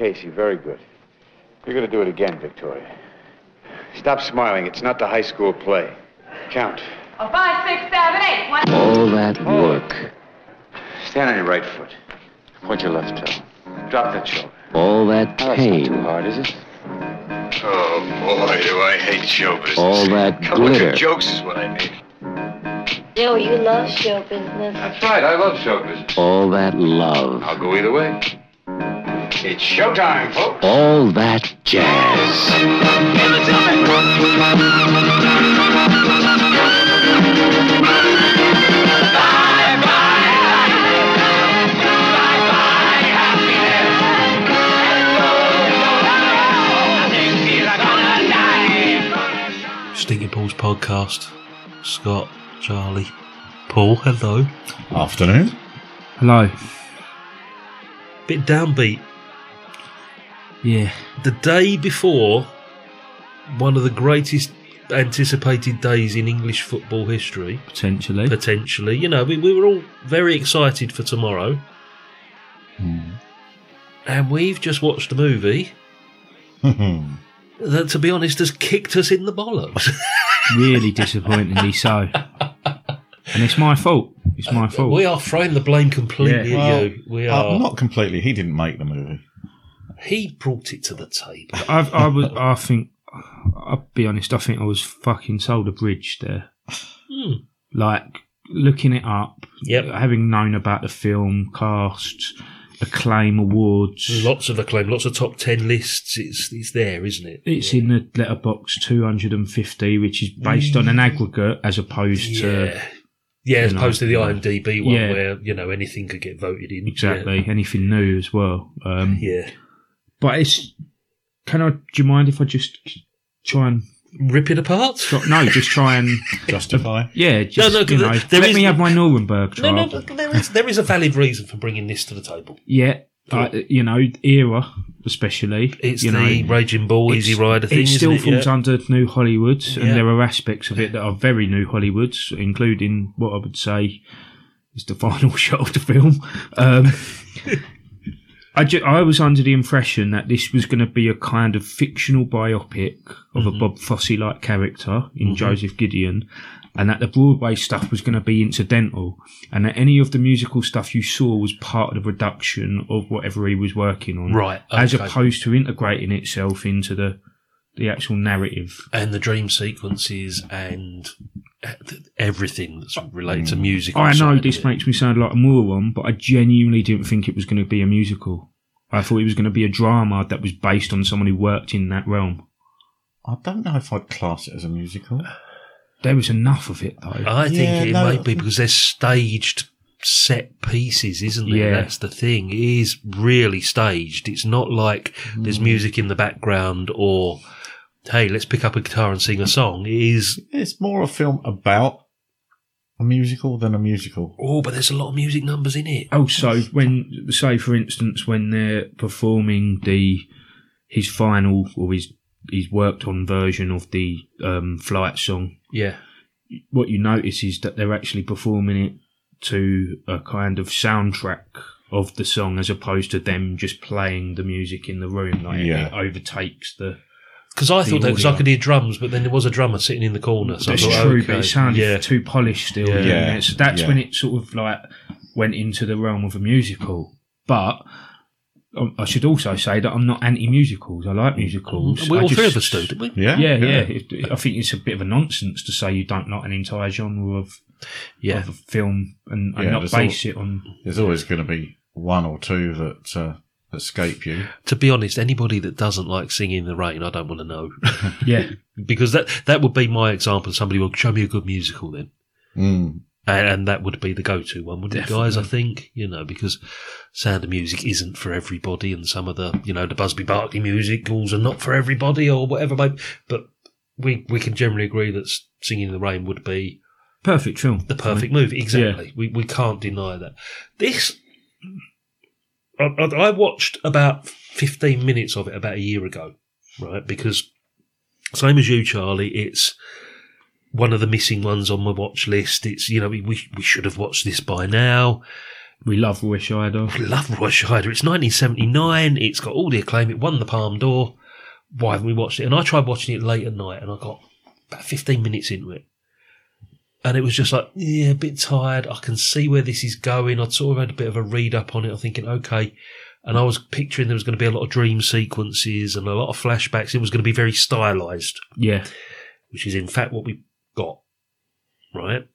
Casey, very good. You're going to do it again, Victoria. Stop smiling. It's not the high school play. Count. A five, six, seven, eight. One. All that work, Stand on your right foot. Point your left toe. Drop that shoulder. all that Oh, that's not pain, too hard, is it? Oh, boy, do I hate show business. all that Come look glitter. at jokes is what I need. Joe, you love show business. That's right. I love show business. all that love, I'll go either way. It's showtime, folks. all that jazz. Stinking Pause podcast. Scott, Charlie, Paul, hello. Afternoon. Hello. Bit downbeat. Yeah. The day before one of the greatest anticipated days in English football history, Potentially. potentially. You know, we, we were all very excited for tomorrow. And we've just watched a movie that, to be honest, has kicked us in the bollocks. really disappointingly so. And it's my fault. It's my fault. we are throwing the blame completely Yeah. at Well, you. We uh, are. not completely. He didn't make the movie. He brought it to the table. I've, I was. I think. I'll be honest. I think I was fucking sold a bridge there. Hmm. Like looking it up. Yep. Having known about the film, cast, acclaim, awards. Lots of acclaim, lots of top ten lists. It's it's there, isn't it? It's in the Letterboxd 250, which is based on an aggregate as opposed to Yeah, yeah, as you know, opposed to the IMDb one, Yeah. where you know anything could get voted in. exactly anything new as well. Um, Yeah, But it's. Can I? Do you mind if I just try and rip it apart. try, no? Just try and Justify. yeah. Just no, you know, there let is- me have my Nuremberg trial. no, but there is there is a valid reason for bringing this to the table. Yeah, uh, you know, era especially. It's you the know, Raging Bull, Easy Rider thing. It still it? falls Yeah. under New Hollywood, Yeah. and there are aspects of it that are very New Hollywood, including what I would say is the final shot of the film. Um, I, ju- I was under the impression that this was going to be a kind of fictional biopic of Mm-hmm. a Bob Fosse like character in Joseph Gideon, and that the Broadway stuff was going to be incidental, and that any of the musical stuff you saw was part of the production of whatever he was working on, Right, As opposed to integrating itself into the the actual narrative. and the dream sequences and everything that's related to music. I know this it. makes me sound like a moron, but I genuinely didn't think it was going to be a musical. I thought it was going to be a drama that was based on someone who worked in that realm. I don't know if I'd class it as a musical. There was enough of it though. I think Yeah, it no. might be because they're staged set pieces, isn't it? Yeah. That's the thing. It is really staged. It's not like there's Hmm. music in the background or hey, let's pick up a guitar and sing a song. It is It's more a film about a musical than a musical. oh, but there's a lot of music numbers in it. Also, when say for instance when they're performing the his final or his his worked on version of the um, flight song, Yeah. what you notice is that they're actually performing it to a kind of soundtrack of the song as opposed to them just playing the music in the room. Like Yeah. it overtakes the. Because I thought that because I audio. could hear drums, but then there was a drummer sitting in the corner. So I That's thought, true, okay, but it sounded yeah. too polished still. Yeah. didn't Yeah. it? So that's Yeah. when it sort of like went into the realm of a musical. but um, I should also say that I'm not anti musicals. I like musicals. We I all just- three of us do, didn't we? Yeah, Yeah, yeah. It- I think it's a bit of a nonsense to say you don't like an entire genre of, Yeah. of a film and, and Yeah, not there's base it on. There's always going to be one or two that uh, escape you. To be honest, anybody that doesn't like singing in the rain, I don't want to know. Yeah, because that that would be my example. Somebody will show me a good musical then. Mm. And, and that would be the go-to one, wouldn't it, guys? I think you know because Sound of Music isn't for everybody, and some of the you know the Busby Berkeley musicals are not for everybody or whatever. But but we we can generally agree that Singing in the Rain would be perfect film. the perfect movie. Exactly. We we can't deny that. This I, I watched about fifteen minutes of it about a year ago, right? Because same as you, Charlie, it's one of the missing ones on my watch list. It's you know we we, we should have watched this by now. We love Roy Scheider. I love Roy Scheider. It's 1979. It's got all the acclaim. It won the Palme d'Or. Why haven't we watched it? And I tried watching it late at night, and I got about 15 minutes into it, and it was just like, yeah, a bit tired. I can see where this is going. I'd sort of had a bit of a read up on it. I'm thinking, okay. And I was picturing there was going to be a lot of dream sequences and a lot of flashbacks. It was going to be very stylized Yeah, which is in fact what we got. Right?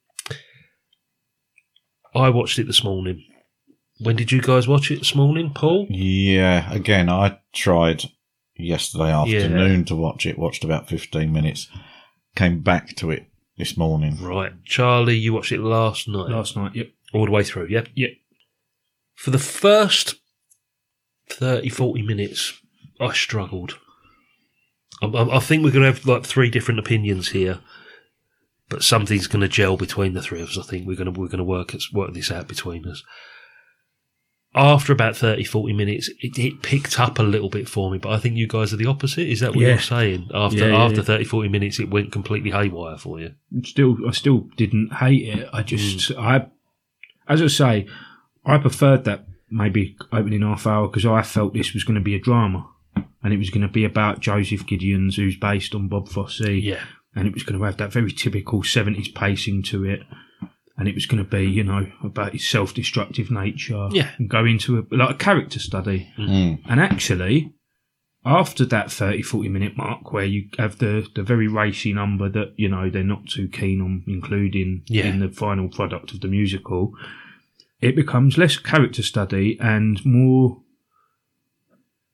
I watched it this morning. When did you guys watch it this morning, Paul? Yeah, again, I tried yesterday afternoon to watch it, watched about 15 minutes, came back to it this morning. Right. Charlie, you watched it last night. last night. Yep. All the way through, yeah? Yep. For the first 30, 40 minutes, I struggled. I, I I think we're going to have like three different opinions here, but something's going to gel between the three of us. I think we're going to we're going to work work this out between us. After about 30, 40 minutes, it, it picked up a little bit for me, but I think you guys are the opposite. Is that what Yeah. you're saying? After Yeah, yeah, after yeah. 30, 40 minutes, it went completely haywire for you. Still, I still didn't hate it. I just, mm. I, as I say, I preferred that maybe opening half hour because I felt this was going to be a drama, and it was going to be about Joseph Gideons, who's based on Bob Fosse. Yeah. and it was going to have that very typical 70s pacing to it. And it was going to be, you know, about his self destructive nature. Yeah. And go into a, like a character study. Mm. And actually, after that 30, 40 minute mark where you have the, the very racy number that, you know, they're not too keen on including Yeah. in the final product of the musical, it becomes less character study and more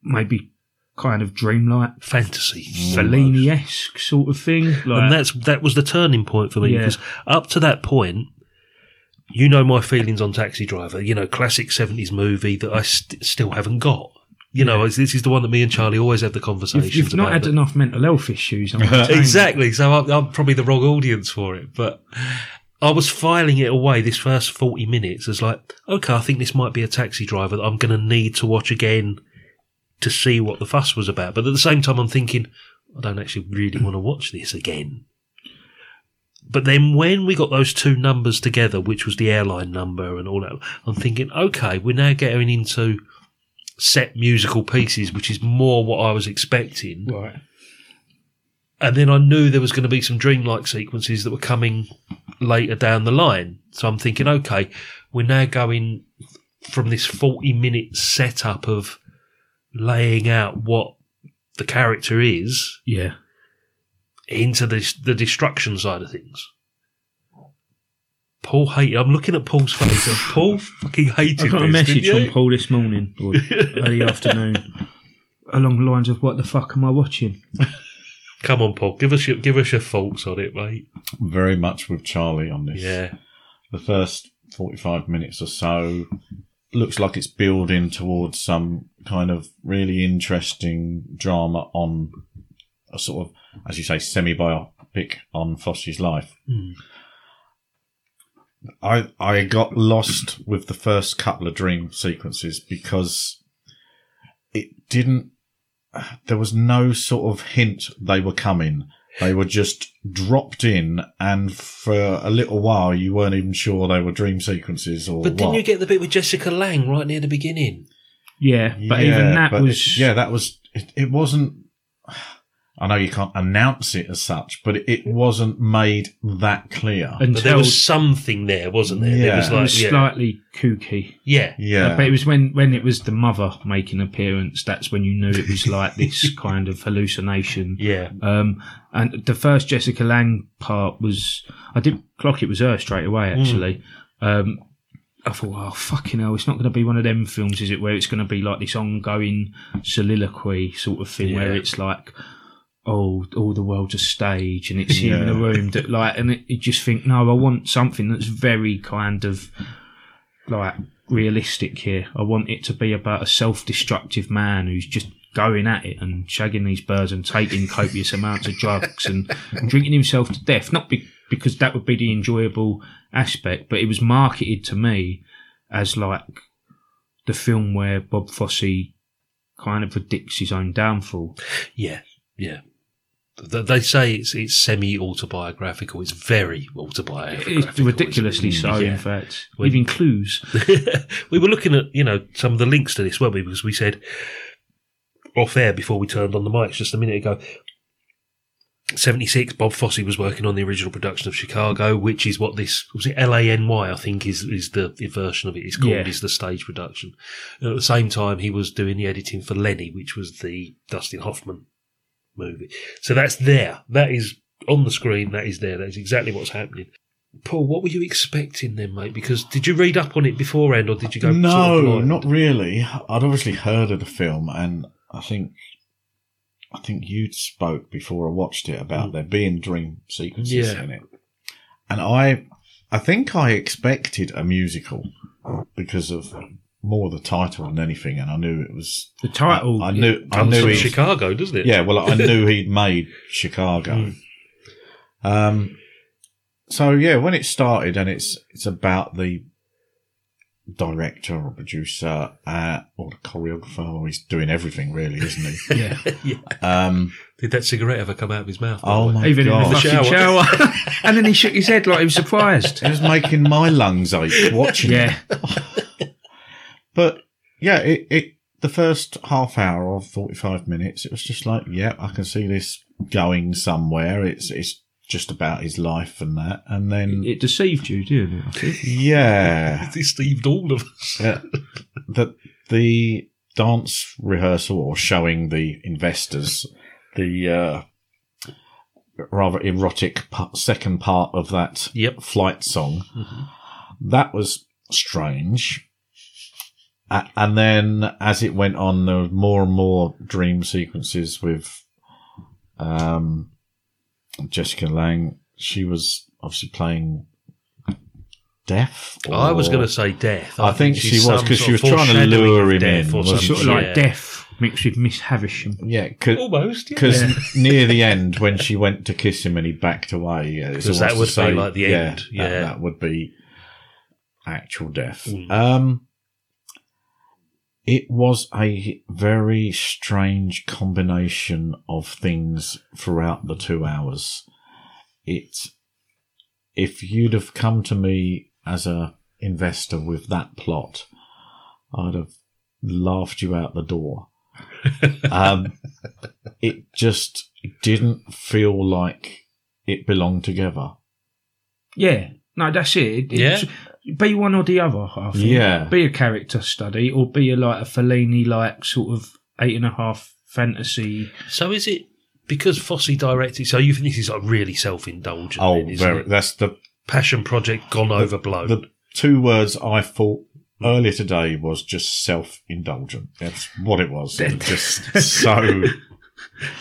maybe kind of dreamlike, Fantasy. Fellini esque sort of thing. Like, and that's that was the turning point for me Yeah. because up to that point, you know my feelings on Taxi Driver. You know, classic seventies movie that I st- still haven't got. You know, it's- this is the one that me and Charlie always have the conversations You've, you've not had but- enough mental health issues. I'm not saying exactly. So I'm, I'm probably the wrong audience for it, but. I was filing it away this first 40 minutes as like, okay, I think this might be a taxi driver that I'm going to need to watch again to see what the fuss was about. But at the same time, I'm thinking, I don't actually really want to watch this again. But then when we got those two numbers together, which was the airline number and all that, I'm thinking, okay, we're now getting into set musical pieces, which is more what I was expecting. Right. And then I knew there was going to be some dreamlike sequences that were coming later down the line. So I'm thinking, okay, we're now going from this 40 minute setup of laying out what the character is Yeah. Into this, the destruction side of things. Paul hated. I'm looking at Paul's face, and Paul fucking hated I got a this, message from Paul this morning, or early afternoon, along the lines of, "What the fuck am I watching?" Come on, Paul, give us your give us your thoughts on it, mate. Very much with Charlie on this. Yeah, The first 45 minutes or so looks like it's building towards some kind of really interesting drama on a sort of, as you say, semi biopic on Fosse's life. Hmm. I I got lost with the first couple of dream sequences because it didn't. There was no sort of hint they were coming. They were just dropped in, and for a little while, you weren't even sure they were dream sequences or but didn't what. you get the bit with Jessica Lange right near the beginning? Yeah, but Yeah, even that but was it- yeah, that was it, it wasn't. I know you can't announce it as such, but it, it wasn't made that clear. But there was something there, wasn't there? There Yeah. was it like, was yeah, slightly kooky. yeah, yeah, But it was when, when it was the mother making an appearance, that's when you knew it was like this kind of hallucination. yeah. Um, and the first Jessica Lange part was, I didn't clock it was her straight away, actually. Um, I thought, oh, fucking hell, it's not going to be one of them films, is it, where it's going to be like this ongoing soliloquy sort of thing where it's like, oh, all the world's a stage and it's him in a Yeah. room that, like, and it, you just think, no, I want something that's very kind of like realistic here. I want it to be about a self-destructive man who's just going at it and shagging these birds and taking copious amounts of drugs and drinking himself to death. Not be- because that would be the enjoyable aspect, but it was marketed to me as like the film where Bob Fosse kind of predicts his own downfall. Yeah, yeah. Th- They say it's it's semi autobiographical. It's very autobiographical. It's ridiculously mm, so, Yeah. in fact. When- Leaving clues. we were looking at you know some of the links to this, weren't we? Because we said off air before we turned on the mics just a minute ago. 76, Bob Fosse was working on the original production of Chicago, which is what this was it L A N Y, I think is is the, the version of it. it is called Yeah. is the stage production. And at the same time, he was doing the editing for Lenny, which was the Dustin Hoffman movie. So that's there. That is on the screen. That is there. That is exactly what's happening. Paul, what were you expecting then, mate? Because did you read up on it beforehand, or did you go? no, sort of not really. I'd obviously heard of the film, and I think I think you spoke before I watched it about mm. there being dream sequences Yeah. in it, and I I think I expected a musical because of more the title than anything, and I knew it was. The title. I, I knew. I Comes knew from he. Chicago, doesn't it? Yeah, well, I knew he'd made Chicago. Mm. Um, so yeah, when it started, and it's it's about the director or producer uh, or the choreographer, or he's doing everything really, isn't he? Yeah. yeah. um, Did that cigarette ever come out of his mouth? oh the way? my Even in the god, shower. shower. and then he shook his head like he was surprised. it was making my lungs ache watching. Yeah. it. But yeah, it, it the first half hour or forty five minutes, it was just like, yeah, I can see this going somewhere. It's it's just about his life and that, and then It deceived you, didn't it? I think. yeah, It deceived all of us. Yeah, the the dance rehearsal or showing the investors the uh, rather erotic pa- second part of that Yep. flight song that was strange. A- and then as it went on, there was more and more dream sequences with um, Jessica Lange. She was obviously playing deaf. I was going to say death. I think she's she was, because she was trying to foreshadowing lure him death in, or wasn't. Sort of Yeah. like deaf mixed with Miss Havisham. Yeah, cause, Almost, yeah. 'cause Yeah. near the end, when she went to kiss him and he backed away, yeah, that would to be say, like the yeah, end, that- yeah. that, would be actual death. Mm. Um, it was a very strange combination of things throughout the two hours. It, if you'd have come to me as a investor with that plot, I'd have laughed you out the door. um, it just didn't feel like it belonged together. Yeah. No, that's it. It- Yeah. Be one or the other, I think. Yeah. Be a character study or be a like a Fellini like sort of eight and a half fantasy. So is it because Fosse directed? So you think this is like really self-indulgent? Oh, then, very. it? That's the passion project gone overblown. the two words I thought hmm. earlier today was just self-indulgent. That's what. It was just so.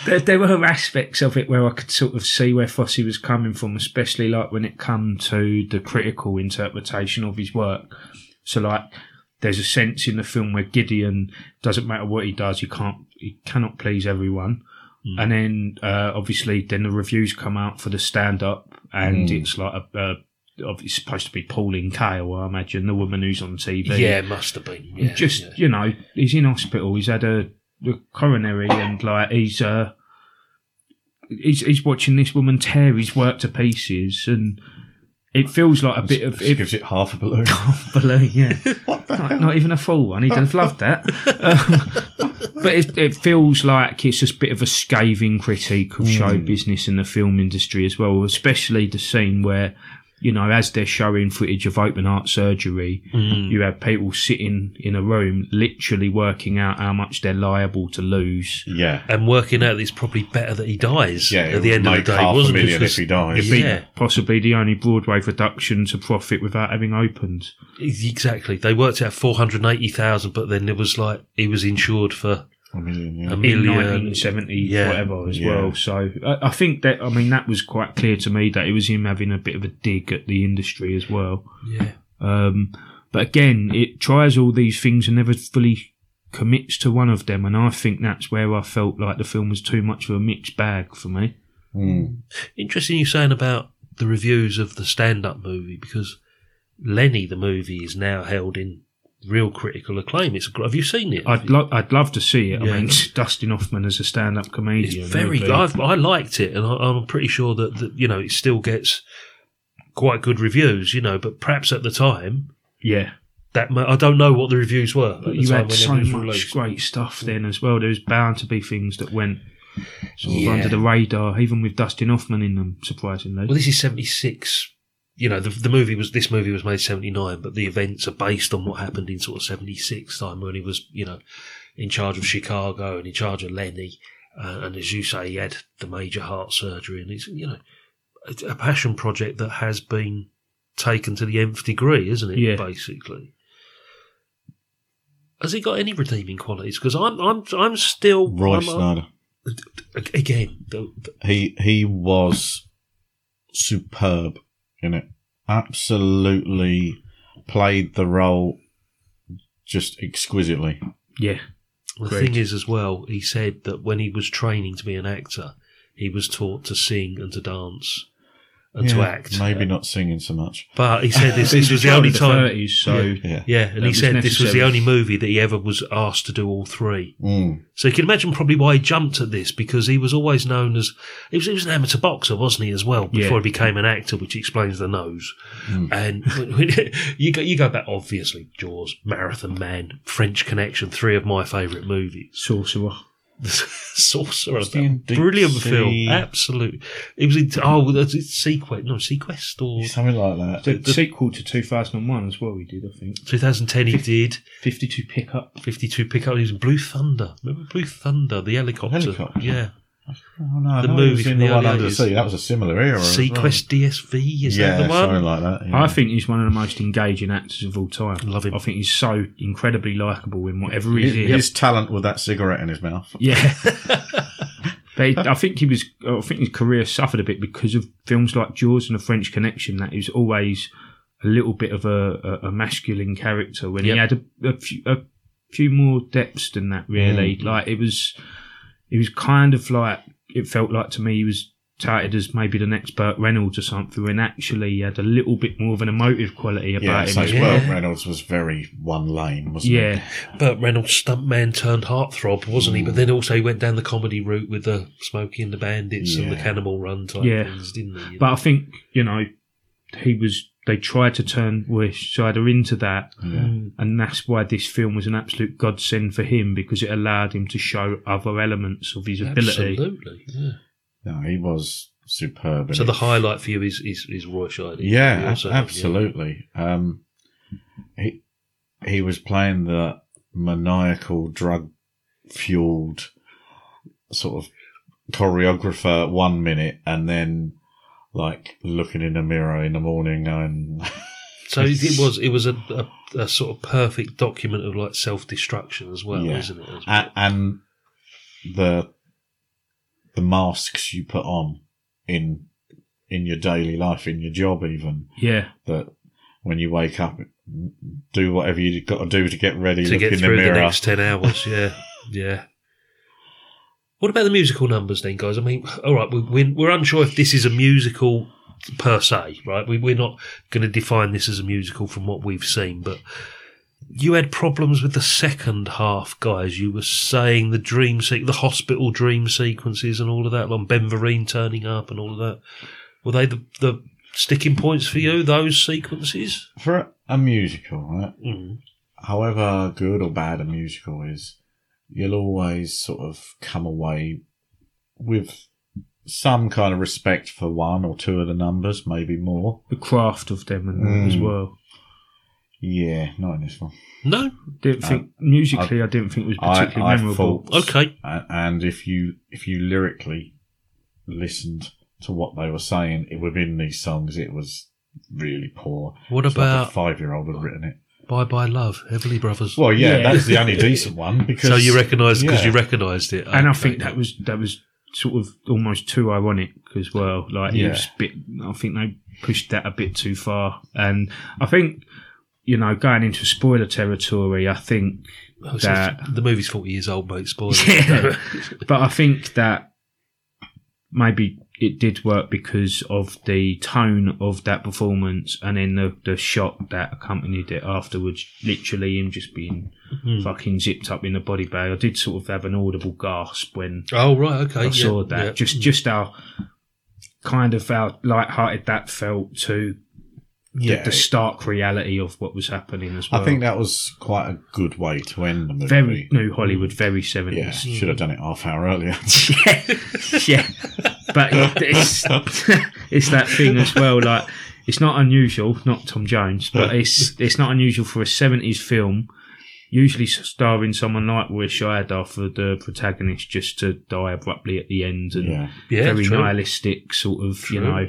There, there were aspects of it where I could sort of see where Fosse was coming from, especially like when it come to the critical interpretation of his work. So like, there's a sense in the film where Gideon doesn't matter what he does, he can't, he cannot please everyone. And then uh, obviously, then the reviews come out for the stand-up, and Mm. it's like a. a it's supposed to be Pauline Kael, I imagine, the woman who's on TV. yeah, it must have been. Yeah, just yeah. you know, he's in hospital. He's had a, a coronary, and like he's uh, he's he's watching this woman tear his work to pieces, and it feels like a bit of it, gives it half a balloon. half balloon, yeah. not, not even a full one. He'd have loved that. Um, But it, it feels like it's just a bit of a scathing critique of show business and the film industry as well, especially the scene where, you know, as they're showing footage of open heart surgery, mm. you have people sitting in a room literally working out how much they're liable to lose. Yeah. and working out that it's probably better that he dies Yeah, at the end of the day, half wasn't it? million if he dies. It'd be Yeah. possibly the only Broadway production to profit without having opened. Exactly. They worked out 480,000, but then it was like he was insured for A million, yeah. a in million. 1970 Yeah. whatever as Yeah. well. So I, I think that I mean that was quite clear to me that it was him having a bit of a dig at the industry as well. Yeah. Um, but again, it tries all these things and never fully commits to one of them, and I think that's where I felt like the film was too much of a mixed bag for me. Mm. Interesting you saying about the reviews of the stand up movie because Lenny, the movie, is now held in real critical acclaim. It's Have you seen it? I'd lo- I'd love to see it. Yeah. I mean, Dustin Hoffman as a stand-up comedian. It's very good. I've, I liked it, and I, I'm pretty sure that, that you know it still gets quite good reviews. You know, but perhaps at the time yeah. that I don't know what the reviews were. You had when so it was much released. great stuff then as well. There was bound to be things that went sort of Yeah. under the radar, even with Dustin Hoffman in them, surprisingly. Well, this is seventy six. You know, the, the movie was this movie was made seventy nine, but the events are based on what happened in sort of seventy six time when he was, you know, in charge of Chicago and in charge of Lenny, uh, and as you say, he had the major heart surgery, and it's you know a, a passion project that has been taken to the nth degree, isn't it? Yeah. Basically. Has he got any redeeming qualities? Because I'm, I'm, I'm still Roy I'm- Snyder. again. The, the, He he was superb in it. Absolutely played the role just exquisitely. yeah. The Great. thing is, as well, he said that when he was training to be an actor, he was taught to sing and to dance and to Yeah, act. Maybe not singing so much. But he said this, This this was the only the time. 30s, so Yeah. Yeah, and That he was said this was the only movie that he ever was asked to do all three. Mm. So you can imagine probably why he jumped at this because he was always known as he was, he was an amateur boxer, wasn't he, as well before Yeah. he became an actor, which explains the nose. Mm. And when- when- you go you go back obviously Jaws, Marathon Man, French Connection, three of my favourite movies. Sorcerer. Sorcerer, Was he Deep brilliant Sea? film, absolutely. It was in, oh, that's it SeaQuest, no SeaQuest or Something like that. The, sequel to 2001 as well, he did, I think. 2010 he did 52 pickup. 52 pickup. He was Blue Thunder. Remember Blue Thunder, the helicopter? Helicopter? Yeah, Oh, no, The no, movie from in the the one early under the 80s. sea. That was a similar era. as well. SeaQuest DSV is yeah, that the one? something like that. yeah. I think he's one of the most engaging actors of all time. Love him. I think he's so incredibly likable in whatever he's in. his talent with that cigarette in his mouth. Yeah. but I think he was. I think his career suffered a bit because of films like Jaws and The French Connection. That he always a little bit of a, a, a masculine character when he had a, a, few, a few more depths than that. Really, Mm. like it was. It was kind of like it felt like to me he was touted as maybe the next Burt Reynolds or something, and actually he had a little bit more of an emotive quality Yeah, about him. so as yeah. well. Reynolds was very one lane, wasn't Yeah, he? Burt Reynolds, stuntman turned heartthrob, wasn't he? But then also he went down the comedy route with the Smokey and the Bandits and the Cannonball Run type Yeah. things, didn't he? But I think you know he was. They tried to turn Wish Sider into that, and that's why this film was an absolute godsend for him because it allowed him to show other elements of his ability. Absolutely. Yeah. No, he was superb. So the highlight for you is is, is Roy Scheider. Yeah, Also, a- absolutely. Um, he he was playing the maniacal, drug fueled sort of choreographer one minute, and then like looking in the mirror in the morning and So it was it was a, a, a sort of perfect document of like self destruction as well, Yeah. isn't it? As well? and the the masks you put on in in your daily life, in your job, even Yeah, that when you wake up, do whatever you've got to do to get ready, to look get in the through the, mirror. next 10 hours. Yeah, yeah. What about the musical numbers then, guys? I mean, all right, we, we're, we're unsure if this is a musical per se, right? We, we're not going to define this as a musical from what we've seen, but you had problems with the second half, guys. You were saying the dream, se- the hospital dream sequences and all of that, like Ben Vereen turning up and all of that. Were they the, the sticking points for you, those sequences? For a musical, right? Mm. However good or bad a musical is, you'll always sort of come away with some kind of respect for one or two of the numbers, maybe more. The craft of them and that as Mm. well. Yeah, not in this one. No. Didn't think musically, I, didn't think it was particularly I memorable. thought, Okay. and if you if you lyrically listened to what they were saying within these songs, it was really poor. What It's like about a five year old had written it? Bye Bye Love, Everly Brothers? Well, yeah, Yeah. that's the only decent one because so you recognised because yeah. you recognised it, and I think that was that was sort of almost too ironic as well. Like it Yeah. was a bit. I think they pushed that a bit too far, and I think you know going into spoiler territory. I think Oh, so that the movie's forty years old, mate. Spoiler. Yeah. but I think that maybe it did work because of the tone of that performance and then the, the shot that accompanied it afterwards. Literally, him just being Hmm. fucking zipped up in a body bag. I did sort of have an audible gasp when oh right, okay. I yeah, saw that. yeah. Just just how kind of how light-hearted that felt to yeah, the stark reality of what was happening as well. I think that was quite a good way to end the movie. very new Hollywood, very yeah, mm. seventies. should have done it half hour earlier. yeah, yeah. But it, it's it's that thing as well. Like it's not unusual, not Tom Jones, but it's it's not unusual for a seventies film, usually starring someone like Roy Scheider for the protagonist, just to die abruptly at the end and yeah, yeah, very true. nihilistic sort of, you know.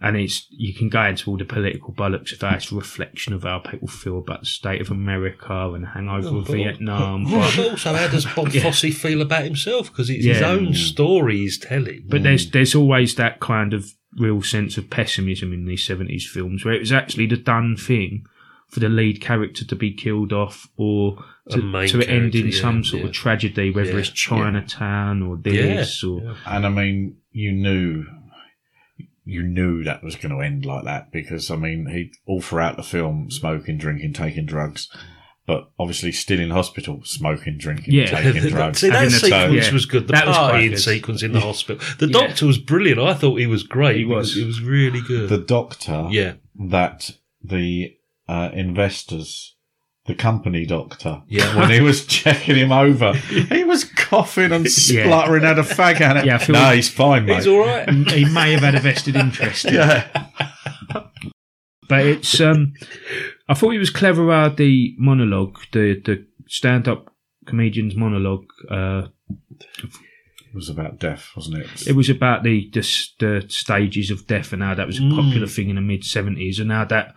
And it's you can go into all the political bollocks of that. It's a reflection of how people feel about the state of America and the hangover Oh, of Vietnam. But But, also, how does Bob Yeah. Fosse feel about himself? Because it's his own story he's telling. but there's there's always that kind of real sense of pessimism in these seventies films, where it was actually the done thing for the lead character to be killed off or to, to end in yeah, some sort yeah. of tragedy, whether Yeah, it's Chinatown or this or and I mean, you knew. You knew that was going to end like that because I mean he all throughout the film smoking, drinking, taking drugs, but obviously still in hospital, smoking, drinking, Yeah. taking drugs. See, that Having sequence yeah. was good. The That was partying good. sequence in the hospital. The Yeah. doctor was brilliant. I thought he was great. He was. because It was really good. the doctor yeah. that the uh, investors, the company doctor, Yeah. when he was checking him over, he was coughing and Yeah. spluttering, had a fag at it. Yeah, I feel- no, he's fine, mate. He's all right. he may have had a vested interest. in it. yeah, But it's um I thought it was clever how the monologue, the the stand up comedian's monologue, uh it was about death, wasn't it? it was about the, the the stages of death and how that was a popular Mm. thing in the mid seventies and how that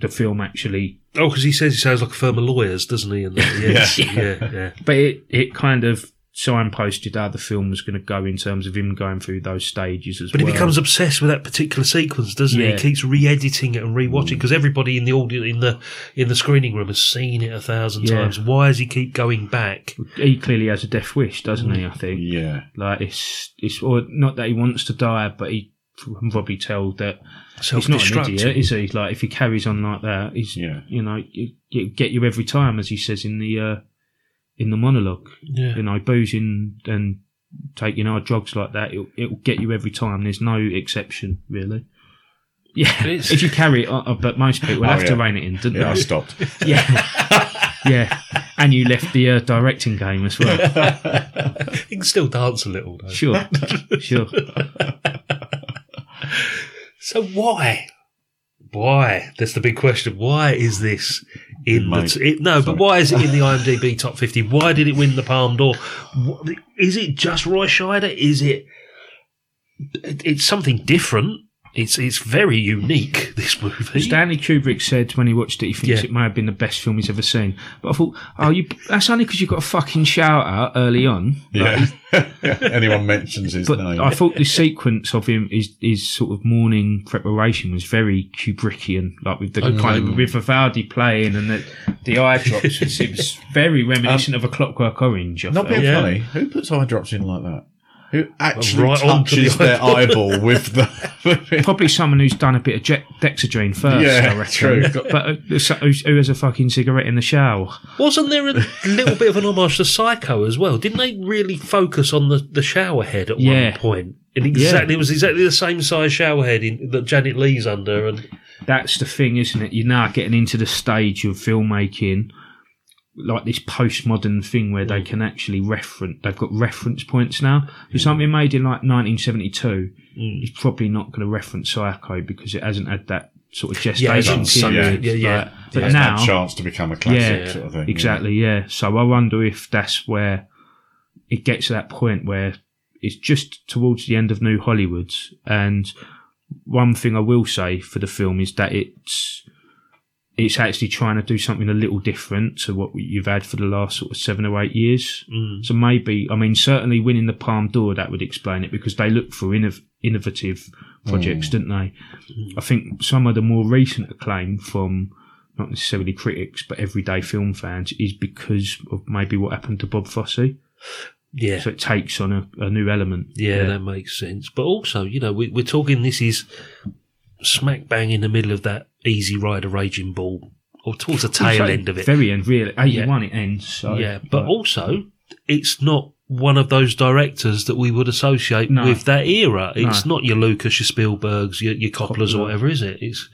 the film actually Oh, because he says he sounds like a firm of lawyers, doesn't he? And that, yeah, yeah, yeah. but it, it kind of signposted how the film was going to go in terms of him going through those stages as But well. he becomes obsessed with that particular sequence, doesn't he? Yeah. He keeps re-editing it and rewatching mm. because everybody in the audience in the in the screening room has seen it a thousand Yeah. times. Why does he keep going back? he clearly has a death wish, doesn't he? I think. Yeah, Like it's it's or not that he wants to die, but he can probably tell that he's not an idiot, is he? Like if he carries on like that, he's Yeah. you know it, it get you every time, as he says in the uh, in the monologue. Yeah. You know, boozing and taking hard drugs like that, it'll, it'll get you every time. There's no exception, really. Yeah, It's- if you carry it, on, but most people Oh, have to rein it in, didn't yeah, I stopped. Yeah, yeah. And you left the uh, directing game as well. He can still dance a little. Though. Sure, sure. So why? Why? That's the big question. Why is this in the t- it, no? sorry. But why is it in the IMDb top fifty? Why did it win the Palme d'Or? Is it just Roy Scheider? Is it? it- It's something different. It's it's very unique. This movie. Stanley Kubrick said when he watched it, he thinks Yeah. it may have been the best film he's ever seen. But I thought, oh, you that's only because you got a fucking shout out early on. Yeah, anyone mentions his But name. I thought the sequence of him, his, his sort of morning preparation was very Kubrickian, like with the Okay. kind of with Vivaldi playing and the, the eye drops. It was, very reminiscent um, of a Clockwork Orange. I Not felt. being Yeah. funny. Who puts eye drops in like that? Who actually Right onto touches the their eyeball with the? Probably someone who's done a bit of je- Dexedrine first. Yeah, I reckon. true. But uh, who who has a fucking cigarette in the shower? Wasn't there a little bit of an homage to Psycho as well? Didn't they really focus on the, the shower head at Yeah. one point? And exactly, it was exactly the same size shower head in, that Janet Leigh's under, and that's the thing, isn't it? You're now getting into the stage of filmmaking like this postmodern thing where they mm. can actually reference. They've got reference points now. So something made in like 1972 mm. is probably not going to reference Psycho because it hasn't had that sort of gestation so- period. yeah, yeah. Like, but Has now, that chance to become a classic yeah, sort of thing. exactly, yeah. So I wonder if that's where it gets to that point where it's just towards the end of New Hollywood. And one thing I will say for the film is that it's it's actually trying to do something a little different to what you've had for the last sort of seven or eight years. Mm. So maybe, I mean, certainly winning the Palme d'Or that would explain it because they look for innov- innovative projects, mm. didn't they? Mm. I think some of the more recent acclaim from not necessarily critics but everyday film fans is because of maybe what happened to Bob Fosse. Yeah. So it takes on a, a new element. Yeah, that makes sense. But also, you know, we, we're talking this is smack bang in the middle of that Easy Rider Raging Bull, or towards the tail Very- end of it. Very end, really. 81 it ends. So, yeah, but also, it's not one of those directors that we would associate No. with that era. It's No. not your Lucas, your Spielbergs, your, your Coppolas or whatever, is it? It's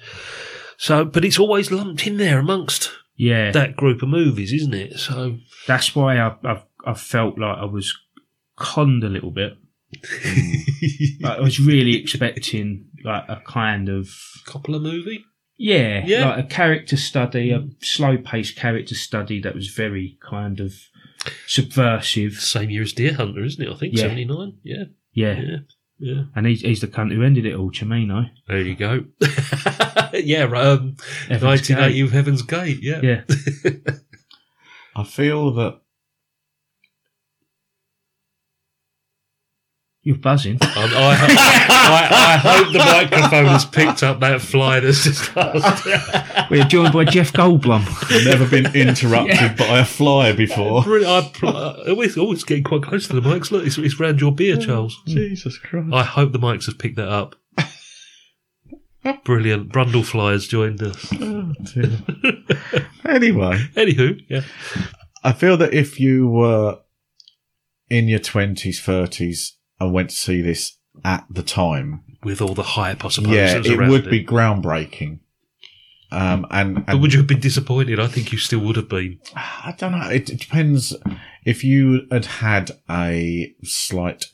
so, but it's always lumped in there amongst yeah, that group of movies, isn't it? So, that's why I, I, I felt like I was conned a little bit. Mm. Like, I was really expecting like a kind of Coppola movie. Yeah, Yeah. like a character study, a slow paced character study that was very kind of subversive. Same year as Deer Hunter, isn't it? I think Yeah. seventy nine. Yeah, Yeah, yeah, yeah. and he's, he's the cunt who ended it all, Cimino. There you go. yeah, right. Um, Heaven's 1980 Gate. of Heaven's Gate. Yeah. Yeah, I feel that you're buzzing. Um, I, I, I hope the microphone has picked up that fly that's just passed. We're joined by Jeff Goldblum. I've never been interrupted by a fly before. Really, I, I always, always getting quite close to the mics. Look, it's, it's round your beer, Charles. Jesus Christ. I hope the mics have picked that up. Brilliant. Brundle Fly has joined us. Anyway, Anywho, yeah. I feel that if you were in your 20s, 30s and went to see this at the time, With all the hype, I suppose. yeah, that's it around would be groundbreaking. Um, and, But would you have been disappointed? I think you still would have been. I don't know. It, it depends. If you had had a slight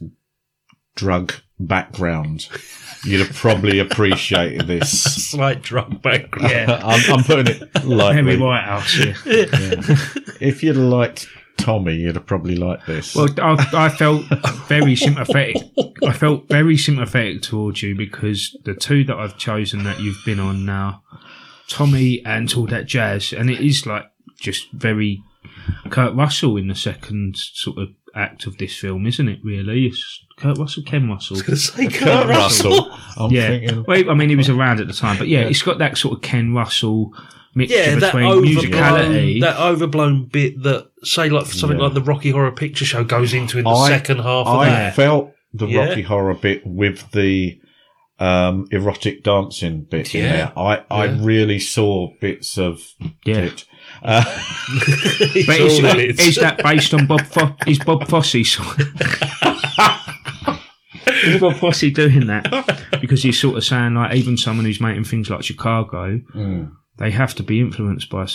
drug background, you'd have probably appreciated this. Slight drug background. Yeah, I'm, I'm putting it lightly. Henry Whitehouse. Yeah. If you'd liked Tommy, you'd have probably liked this. Well, I, I felt very sympathetic. I felt very sympathetic towards you because the two that I've chosen that you've been on now, Tommy and all that jazz, and it is like just very Kurt Russell in the second sort of act of this film, isn't it? Really, it's Kurt Russell, Ken Russell. I was going to say Kurt, Kurt Russell. Russell. I'm yeah, thinking. well, I mean, he was around at the time, but yeah, it's got that sort of Ken Russell mixture Yeah, that between overblown, musicality. that overblown bit that, say, like something Yeah. like the Rocky Horror Picture Show goes into in the I- second half of I that. felt the Yeah. Rocky Horror bit with the um, erotic dancing bit in Yeah. there. I, I really saw bits of Yeah. it. Uh, But is, that is. is that based on Bob? Fo- is Bob Fosse? sort- is Bob Fosse doing that? Because he's sort of saying like even someone who's making things like Chicago, mm. They have to be influenced by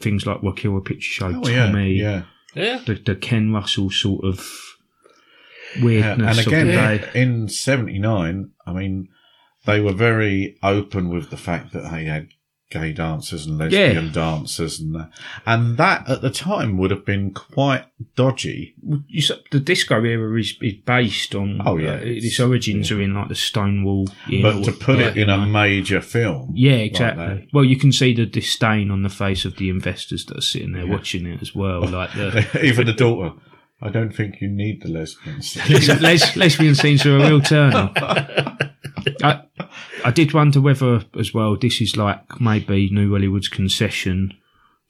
things like Rocky Horror Picture Show, Oh, yeah, Tommy, yeah. Yeah. the, the Ken Russell sort of Yeah, weirdness and again, of the day. in '79, I mean, they were very open with the fact that they had uh, gay dancers and lesbian Yeah. dancers, and that, and that at the time would have been quite dodgy. The disco era is, is based on. Oh, yeah. uh, its origins are in like the Stonewall. era, but to put it in a major film, Yeah, exactly. that. well, you can see the disdain on the face of the investors that are sitting there watching it as well. Like the even the daughter. I don't think you need the lesbians. les- les- lesbian scenes are a real turn on. I, I did wonder whether, as well, this is like maybe New Hollywood's concession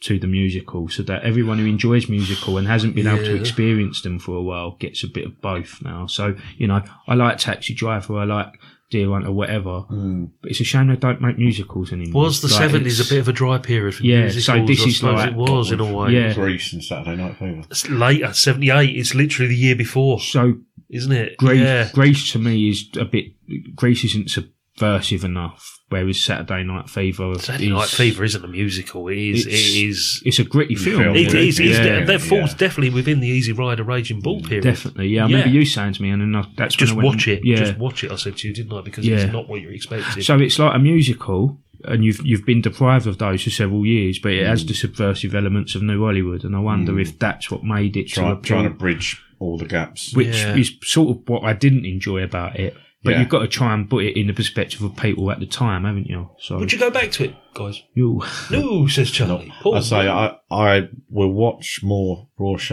to the musical, so that everyone who enjoys musical and hasn't been able to experience them for a while gets a bit of both now. So, you know, I like Taxi Driver, I like Deer Hunter, whatever, Mm. but it's a shame they don't make musicals anymore. Was the Like, seventies it's- a bit of a dry period for Yeah, musicals? so this I is suppose like- it was in a way. Yeah. Grease and Saturday Night Fever. It's later, seventy eight. It's literally the year before, So isn't it? Grace, Yeah. Grace to me is a bit. Grace isn't so subversive enough. Whereas Saturday Night Fever, Saturday is, Night Fever isn't a musical. It is. It's- It is. It's a gritty film. film, It, yeah. is, yeah, that falls yeah. definitely within the Easy Rider Raging Bull period. Definitely, yeah. I Yeah. remember you saying to me, and then I, that's Just when I went watch it. Yeah. Just watch it. I said to you, didn't I? Because Yeah. it's not what you're expecting. So it's like a musical, and you've you've been deprived of those for several years, but it Mm. has the subversive elements of New Hollywood, and I wonder if that's what made it Try, to trying to bridge all the gaps. which Yeah. is sort of what I didn't enjoy about it. But Yeah. you've got to try and put it in the perspective of people at the time, haven't you? So Would you go back to it, guys? you No, says Charlie. Paul, I say I I will watch more Roy, Sch-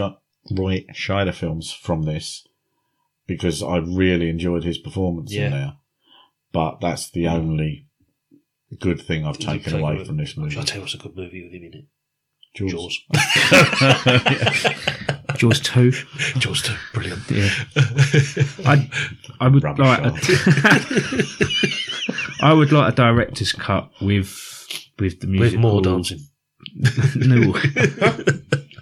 Roy Scheider films from this because I really enjoyed his performance Yeah. in there. But that's the only good thing I've taken Take away away- from this movie. I'll tell you what's a good movie with him in it. Jaws. Jaws. Jaws two. Jaws 2. Brilliant. Yeah. I I would Rubbish like a, I would like a director's cut with with the With music more dancing. no,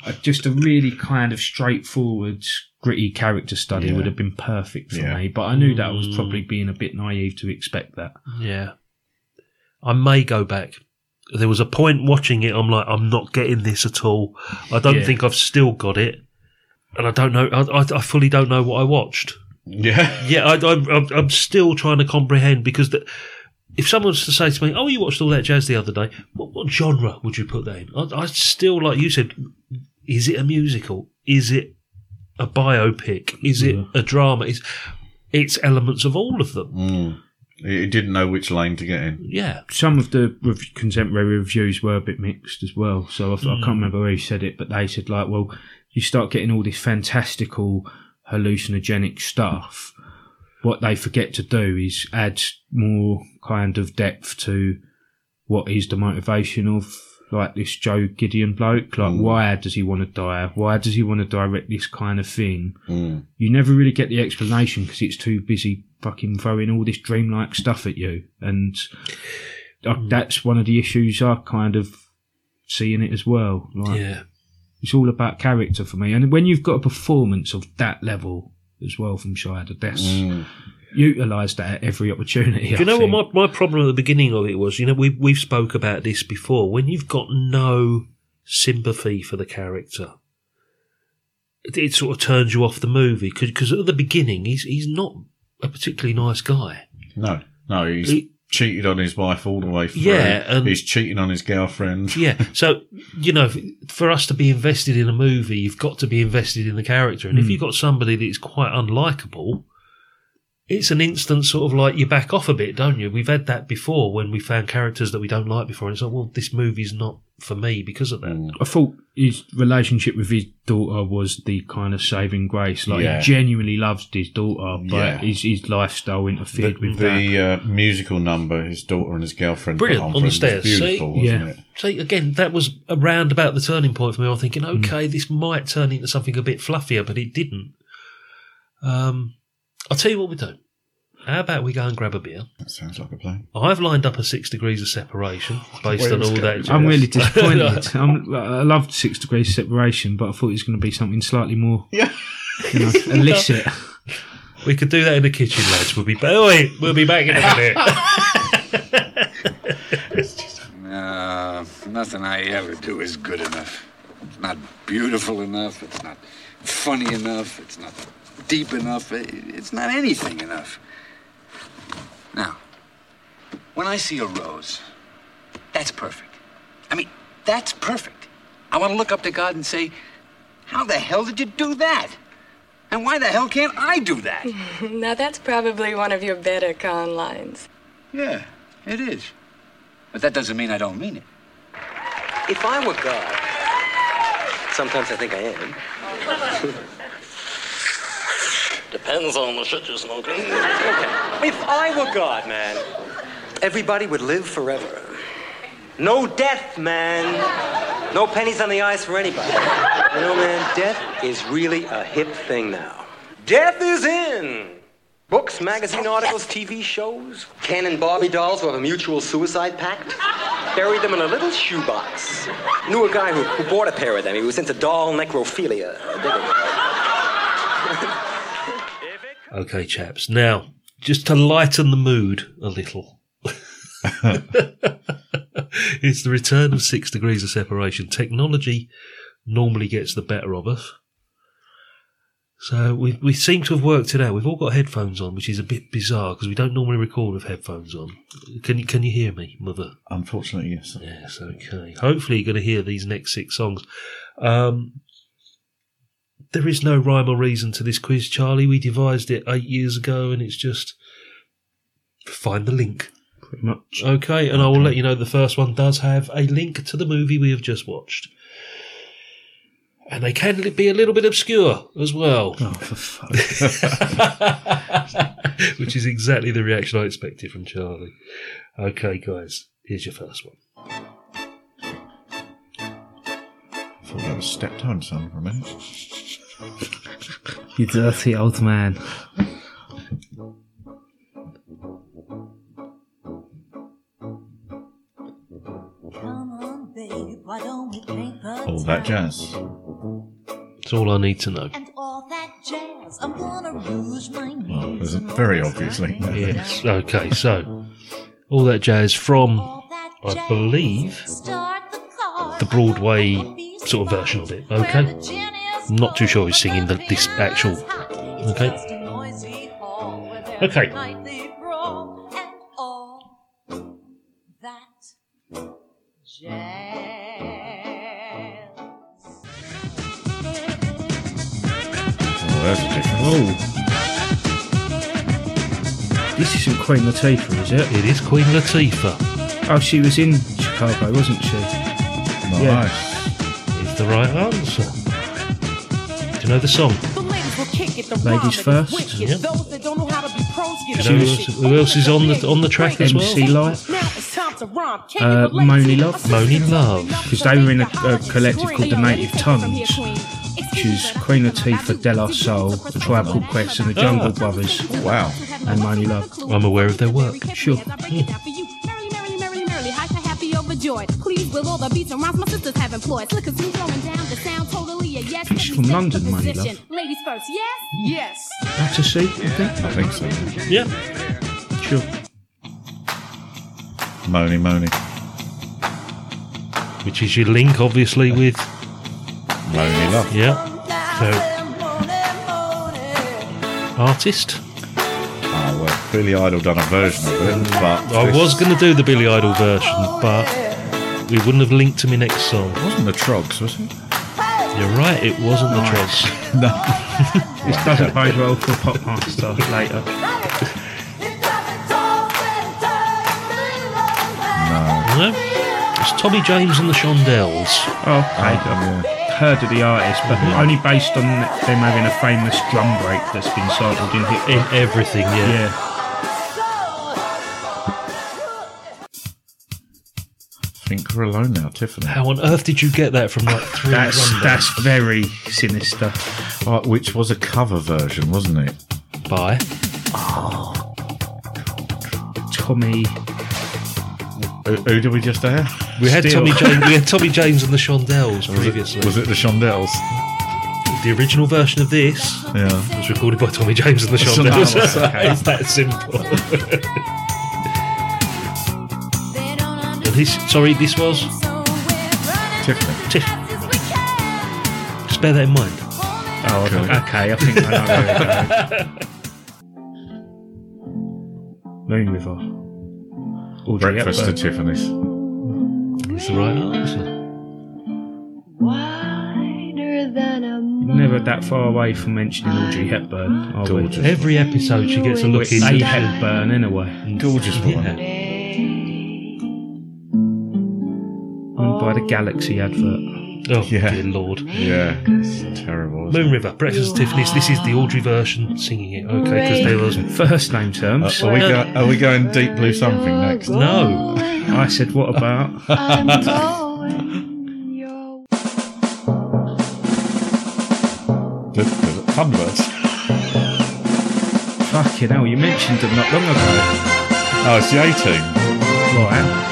Uh, just a really kind of straightforward, gritty character study Yeah. would have been perfect for Yeah. me. But I knew that I was Mm. probably being a bit naive to expect that. Yeah. I may go back. There was a point watching it, I'm like, I'm not getting this at all. I don't Yeah. think I've still got it. And I don't know, I, I, fully don't know what I watched. Yeah. Yeah, I, I'm, I'm, I'm still trying to comprehend because the, if someone was to say to me, "Oh, you watched all that jazz the other day," what, what genre would you put that in? I, I still, like you said, is it a musical? Is it a biopic? Is it a drama? It's it's elements of all of them. Mm. He didn't know which lane to get in. Yeah, Some of the rev- contemporary reviews were a bit mixed as well. So I, I can't remember who said it, but they said like, well, you start getting all this fantastical hallucinogenic stuff. What they forget to do is add more kind of depth to what is the motivation of like this Joe Gideon bloke. Like, why does he want to die? Why does he want to direct this kind of thing? Mm. you never really get the explanation because it's too busy fucking throwing all this dreamlike stuff at you. And uh, that's one of the issues I kind of see in it as well. Like, yeah. It's all about character for me. And when you've got a performance of that level as well from Scheider, that's Mm. utilise that at every opportunity. Do you know what my, my problem at the beginning of it was? You know, we we've spoke about this before. When you've got no sympathy for the character, it, it sort of turns you off the movie because at the beginning he's he's not a particularly nice guy. No, no, he's He- cheated on his wife all the way through. Yeah, and- he's cheating on his girlfriend. Yeah, so you know, for us to be invested in a movie, you've got to be invested in the character, and if hmm. you've got somebody that's quite unlikable. It's an instant sort of like you back off a bit, don't you? We've had that before when we found characters that we don't like before, and it's like, well, this movie's not for me because of that. Mm. I thought his relationship with his daughter was the kind of saving grace. Like Yeah. he genuinely loves his daughter, but Yeah. his, his lifestyle interfered The, with that. the uh, musical number his daughter and his girlfriend Brilliant, on, on the him was stairs, see? beautiful, wasn't Yeah. it? So again, that was around about the turning point for me. I'm thinking, okay, this might turn into something a bit fluffier, but it didn't. Um, I'll tell you what we do. How about we go and grab a beer? That sounds like a plan. I've lined up a six degrees of separation based on all going. that. I'm really disappointed. I'm, I loved Six Degrees of Separation, but I thought it was going to be something slightly more, Yeah. you know, illicit. We could do that in the kitchen, lads. We'll be oh, wait, we'll be back in a minute. No, uh, nothing I ever do is good enough. It's not beautiful enough. It's not funny enough. It's not deep enough. It's not anything enough. Now, when I see a rose, that's perfect. I mean, that's perfect. I want to look up to God and say, How the hell did you do that? And why the hell can't I do that? Now that's probably one of your better con lines. Yeah, it is. But that doesn't mean I don't mean it. If I were God, sometimes I think I am. Depends on the shit you're smoking. If I were God, man, everybody would live forever. No death, man. No pennies on the eyes for anybody. You know, man, death is really a hip thing now. Death is in. Books, magazine articles, TV shows. Ken and Barbie dolls who have a mutual suicide pact. Buried them in a little shoebox. Knew a guy who, who bought a pair of them. He was into doll necrophilia. Okay, chaps. Now, just to lighten the mood a little. it's the return of six degrees of separation. Technology normally gets the better of us. So we we seem to have worked it out. We've all got headphones on, which is a bit bizarre because we don't normally record with headphones on. Can you can you hear me, mother? Unfortunately, yes. Yes, okay. Hopefully, you're going to hear these next six songs. Um, there is no rhyme or reason to this quiz, Charlie. We devised it eight years ago, and it's just find the link. Pretty much. Okay, and I will let you know the first one does have a link to the movie we have just watched. And they can be a little bit obscure as well. Oh, for fuck. Which is exactly the reaction I expected from Charlie. Okay, guys, here's your first one. I thought that was Steptoe son for a minute. You dirty old man. All that jazz. It's all I need to know. Well, there's a very obvious link there. Yes. Okay. So, all that jazz from, I believe, the Broadway sort of version of it. Okay. I'm not too sure who's singing the, this actual. Okay. Okay. Oh, that's a different. Oh. This isn't Queen Latifah, is it? It is Queen Latifah. Oh, she was in Chicago, wasn't she? Yeah. Nice. Is the right answer. Know the song? Ladies first. Yeah. Do you know who, who else is on the on the track as well? MC Lyte. Uh, Monie Love. Monie Love. Because they were in a, a collective called the Native Tongues, which is Queen Latifah, De La Soul, The Tribe Called Quest, and the Jungle Brothers, Wow. and Monie Love. I'm aware of their work. Sure. Overjoyed. Please with all the beats and rhymes my sisters have employed. Slickers who's throwing down the sound totally a yes. She's from London, Monie Love. Ladies first, yes? Yes. Battersea, I think. I think so. Yeah. Sure. Mony, Mony. Which is your link, obviously, with Monie Love. yeah. So artist. Oh, well, Billy Idol done a version of it, but. I was going to do the Billy Idol version, but we wouldn't have linked to my next song. It wasn't the Troggs, was it? You're right, it wasn't the Troggs. No. This doesn't bode well for PopMaster later. No, it's Tommy James and the Shondells. Oh, okay. I've heard of the artist, but mm-hmm. only based on them having a famous drum break that's been sampled in hip In everything, yeah. Yeah. I alone now, Tiffany. How on earth did you get that from like three That's that's very sinister. Oh, which was a cover version, wasn't it? by oh, Tommy. Who, who did we just hear? we had. Tommy James. We had Tommy James and the Shondells previously. Was it the Shondells? the original version of this Yeah. was recorded by Tommy James and the Shondells. it's that simple. This, sorry, this was Tiffany. Tiff. Just bear that in mind. Oh, Okay. okay. I think I know where we're going. Moon River. Audrey Breakfast Hepburn. at Tiffany's. It's the right answer. Wider than a Never that far away from mentioning Audrey Hepburn. Are we? Gorgeous. Every episode she gets a look It's into. Hepburn anyway. Gorgeous woman. Owned by the Galaxy advert. Oh, Yeah. dear lord. Yeah. It's terrible. isn't Moon River, Breakfast at Tiffany's. This is the Audrey version singing it, okay? Because there was First name terms. Uh, are, we go- are we going Deep Blue Something next? no. I said, what about? I'm going your The, the Thunderbirds. Fucking hell, you mentioned them not long ago. Oh, it's the A Team. Right.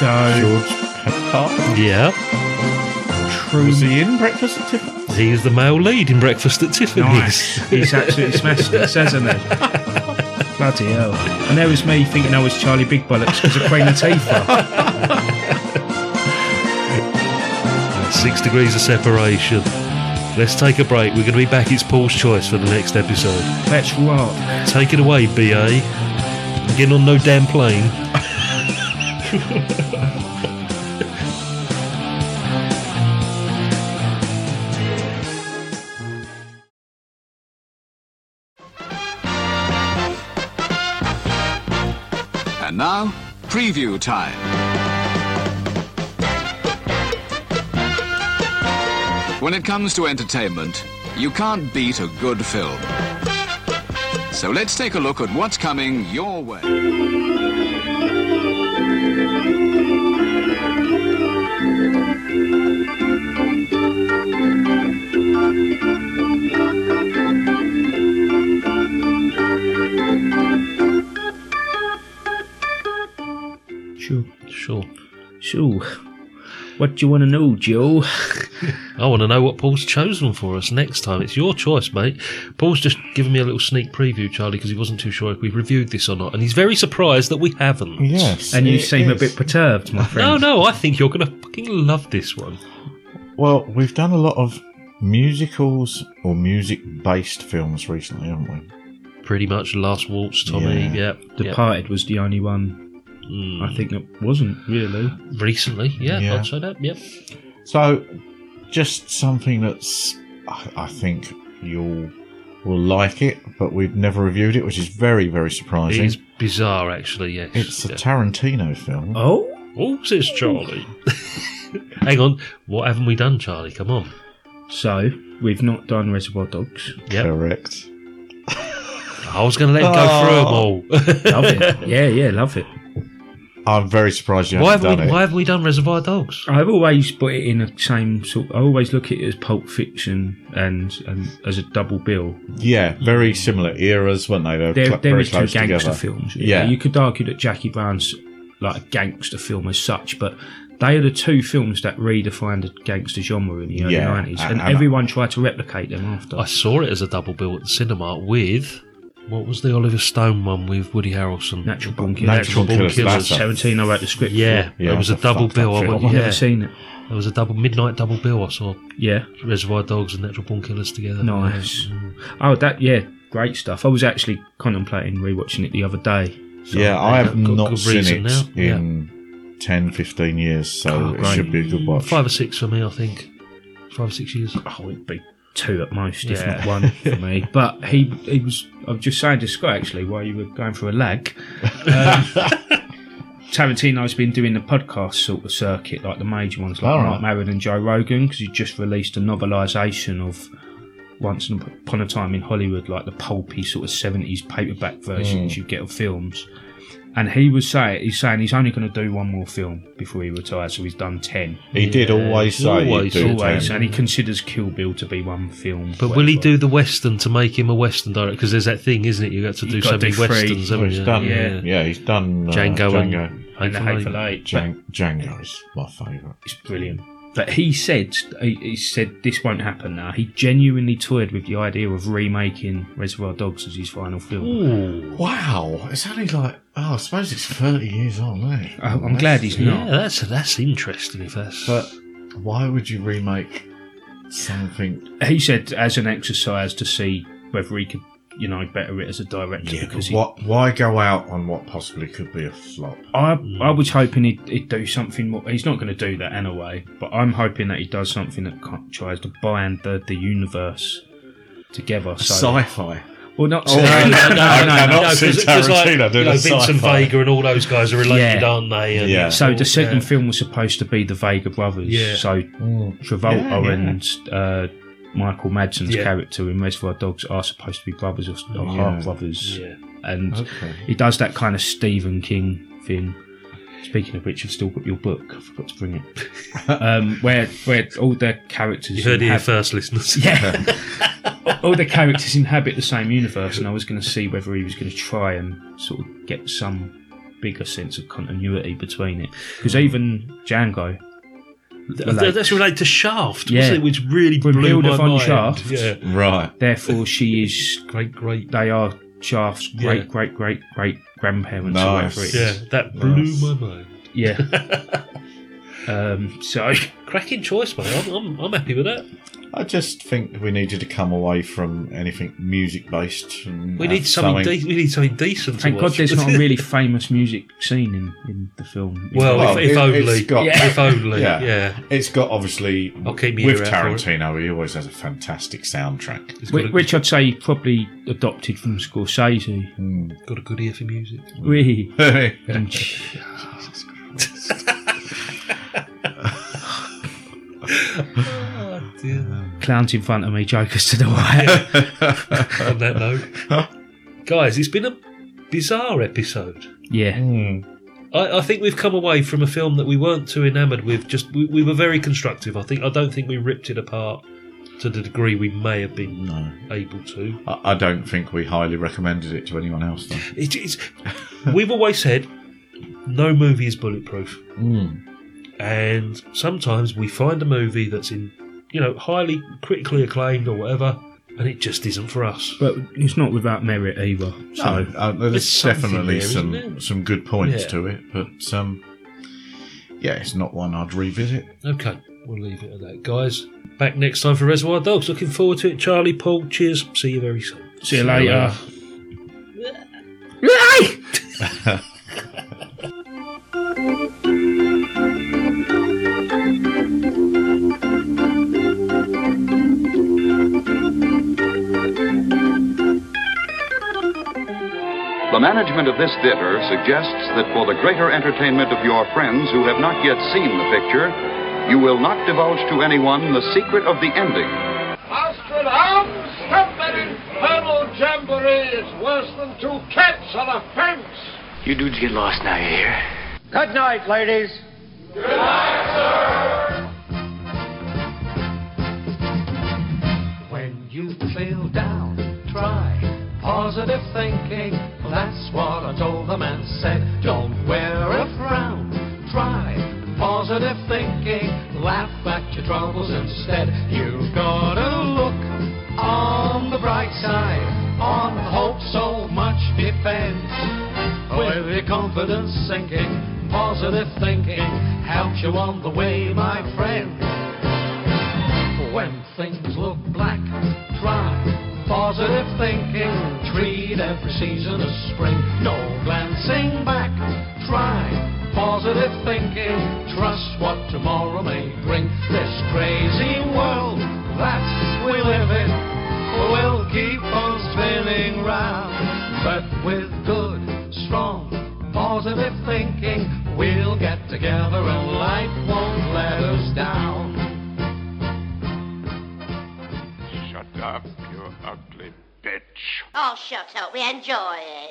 George Peppard. Yeah. True. Was he in Breakfast at Tiffany's? He's the male lead in Breakfast at Tiffany's. Nice. He's absolutely smashed it, hasn't he? Bloody hell. And there was me thinking I was Charlie Big Bollocks because of Queen Latifah. Six degrees of separation. Let's take a break. We're going to be back. It's Paul's choice for the next episode. Let's rock. Take it away, BA. Getting on no damn plane. And now, preview time. When it comes to entertainment, you can't beat a good film. So let's take a look at what's coming your way. Sure. What do you want to know, Joe? I want to know what Paul's chosen for us next time. It's your choice, mate. Paul's just given me a little sneak preview, Charlie, because he wasn't too sure if we've reviewed this or not, and he's very surprised that we haven't. Yes. And you it seem a bit perturbed, my friend. No, no, I think you're going to fucking love this one. Well, we've done a lot of musicals or music-based films recently, haven't we? Pretty much Last Waltz, Tommy. Yeah. Yep. yep. Departed was the only one Mm. I think it wasn't really. Recently, yeah, Yeah. I'd that. Yep. So, just something that's, I, I think you'll will like it, but we've never reviewed it, which is very, very surprising. is bizarre, actually, yes. It's a Yeah. Tarantino film. Oh? Oh, says Charlie. Hang on. What haven't we done, Charlie? Come on. So, we've not done Reservoir Dogs. Yep. Correct. I was going to let him go through them all. Love it. Yeah, yeah, love it. I'm very surprised you why, haven't have done we, it. why have we done Reservoir Dogs? I've always put it in the same sort. I always look at it as Pulp Fiction and, and as a double bill. Yeah, very similar eras, weren't they? They were There, cl- there very is two close gangster together. films. Yeah. you could argue that Jackie Brown's like a gangster film as such, but they are the two films that redefined the gangster genre in the early Yeah, nineties, and- and, and- everyone tried to replicate them after. I saw it as a double bill at the cinema with. What was the Oliver Stone one with Woody Harrelson? Natural Born Killers. Natural Born Killers, that's a- Seventeen. I wrote the script. Yeah, Yeah, it was a double bill. I went, I've yeah. never seen it. There was a double midnight double bill. I saw Yeah, Reservoir Dogs and Natural Born Killers together. nice. Mm. Oh, that yeah, great stuff. I was actually contemplating rewatching it the other day. So, yeah, I have got not good seen it now. Yeah. in 10, 15 years, so Oh, it should be a good watch. Five or six for me, I think. Five or six years. oh, it'd be two at most, if Yeah. not one for me. But he, he was. I was just saying to Scott actually while you were going through a lag. Um, Tarantino's been doing the podcast sort of circuit, like the major ones, like All Marc. Maron and Joe Rogan, because he just released a novelisation of Once Upon a Time in Hollywood, like the pulpy sort of seventies paperback versions you get of films. And he was saying, he's saying he's only going to do one more film before he retires, so he's done ten. He did always say always, he'd do Always, 10. and he considers Kill Bill to be one film. But will he do the western to make him a western director? Because there's that thing, isn't it? You got to do You've so got to many do three. westerns, Well, haven't he's you? done, Yeah. yeah. he's done uh, Django, Django. and and the Hateful Hateful Eight. Eight? Jan- Django is my favourite. It's brilliant. But he said he, he said this won't happen now. He genuinely toyed with the idea of remaking Reservoir Dogs as his final film. Ooh. Wow, it's only like oh, I suppose it's thirty years on, isn't? I- I'm glad he's Yeah, not. that's that's interesting. If that's But why would you remake something? He said as an exercise to see whether he could, you know, better it as a director Yeah, because but he, what? Why go out on what possibly could be a flop? I I was hoping he'd, he'd do something more. He's not going to do that anyway. But I'm hoping that he does something that tries to bind the the universe together. So Sci-fi. well, not Oh, no, no, no, no, no, no, not No, seen 'cause- 'cause like, Tarantino you doing know, Vincent. Vega and all those guys are related, Yeah. aren't they? And Yeah. So the second yeah. film was supposed to be the Vega brothers. Yeah. So Travolta Yeah, yeah. and uh, Michael Madsen's Yeah. character in Reservoir Dogs are supposed to be brothers or, or Yeah. half brothers. Yeah. And Okay. he does that kind of Stephen King thing. Speaking of which, I've still got your book. I forgot to bring it. um, where where all the characters You heard it here first, listeners. Yeah. all the characters inhabit the same universe, and I was going to see whether he was going to try and sort of get some bigger sense of continuity between it. Because even Django, relate. That's related to Shaft, Yeah. wasn't it? Which really blew Broomhilda my von mind. Shaft. Yeah. Right. Therefore, she is great, great. They are Shaft's great, Yeah. great, great, great grandparents. Nice. Or whatever it is. Yeah, that blew my mind. Yeah. um, so cracking choice, mate. I'm, I'm, I'm happy with that. I just think we needed to come away from anything music based. We need something. De- we need something decent. to Thank God watch. there's not a really famous music scene in, in the film. Well, if, if only, it's got- if only, yeah. It's got obviously I'll keep my with ear out for it. Tarantino. He always has a fantastic soundtrack. Which, which I'd say probably adopted from Scorsese. Got a good ear for music. Really? oh, dear. Clowns in front of me, jokers to the right. On that note, guys, it's been a bizarre episode. Yeah. I, I think we've come away from a film that we weren't too enamoured with. Just we, we were very constructive. I think I don't think we ripped it apart to the degree we may have been able to. I, I don't think we highly recommended it to anyone else. Though. It, it's, we've always said no movie is bulletproof, Mm. And sometimes we find a movie that's in you know highly critically acclaimed or whatever, and it just isn't for us. But it's not without merit either. So No, uh, there's, There's definitely there, some some good points Yeah. to it, but um, yeah, it's not one I'd revisit. Okay, we'll leave it at that, guys. Back next time for Reservoir Dogs. Looking forward to it. Charlie, Paul, cheers. See you very soon. See you later. The management of this theater suggests that for the greater entertainment of your friends who have not yet seen the picture, you will not divulge to anyone the secret of the ending. Nostradamus, stop that infernal jamboree. It's worse than two cats on a fence. You dudes get lost now, you hear? Good night, ladies. Good night, sir. When you feel down, try positive thinking. What I told them and said. Don't wear a frown. Try positive thinking. Laugh at your troubles instead. You've got to look on the bright side. On hope so much depends. With your confidence sinking, positive thinking helps you on the way, my friend. When things look black, try positive thinking. Treat every season of spring. No glancing back. Try positive thinking. Trust what tomorrow may bring. This crazy world that we live in will keep on spinning round. But with good, strong, positive thinking, we'll get together and life won't let us down. Shut up, Oh, shut up. We enjoy it.